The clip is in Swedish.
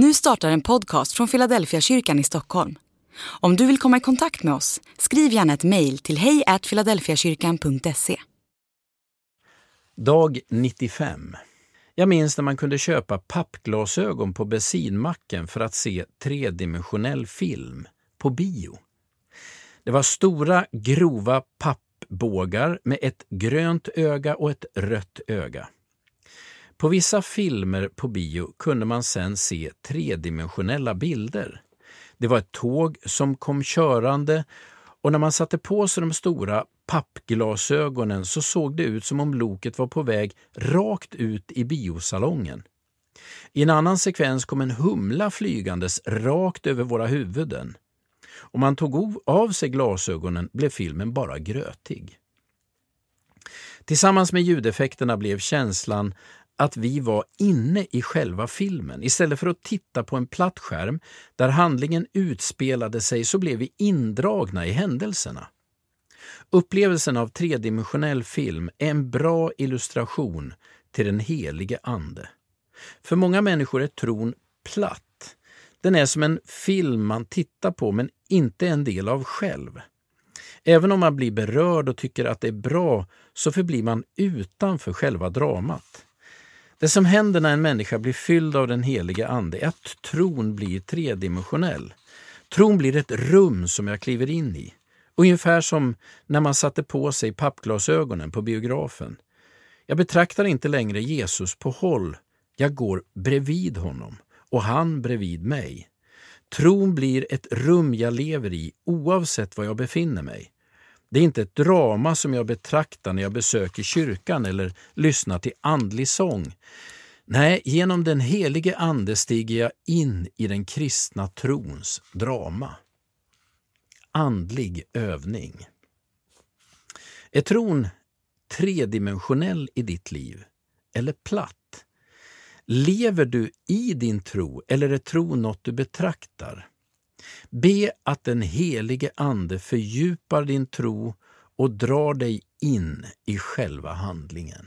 Nu startar en podcast från Philadelphia kyrkan i Stockholm. Om du vill komma i kontakt med oss, skriv gärna ett mejl till hejfiladelfiakyrkan.se. Dag 95. Jag minns när man kunde köpa pappglasögon på bensinmacken för att se tredimensionell film på bio. Det var stora, grova pappbågar med ett grönt öga och ett rött öga. På vissa filmer på bio kunde man sen se tredimensionella bilder. Det var ett tåg som kom körande och när man satte på sig de stora pappglasögonen så såg det ut som om loket var på väg rakt ut i biosalongen. I en annan sekvens kom en humla flygandes rakt över våra huvuden. Om man tog av sig glasögonen blev filmen bara grötig. Tillsammans med ljudeffekterna blev känslan att vi var inne i själva filmen. Istället för att titta på en platt skärm där handlingen utspelade sig så blev vi indragna i händelserna. Upplevelsen av tredimensionell film är en bra illustration till den helige Ande. För många människor är tron platt. Den är som en film man tittar på men inte en del av själv. Även om man blir berörd och tycker att det är bra så förblir man utanför själva dramat. Det som händer när en människa blir fylld av den helige Ande är att tron blir tredimensionell. Tron blir ett rum som jag kliver in i. Ungefär som när man satte på sig pappglasögonen på biografen. Jag betraktar inte längre Jesus på håll, jag går bredvid honom och han bredvid mig. Tron blir ett rum jag lever i oavsett var jag befinner mig. Det är inte ett drama som jag betraktar när jag besöker kyrkan eller lyssnar till andlig sång. Nej, genom den helige Ande stiger jag in i den kristna trons drama. Andlig övning. Är tron tredimensionell i ditt liv eller platt? Lever du i din tro eller är tro något du betraktar? Be att den helige Ande fördjupar din tro och drar dig in i själva handlingen.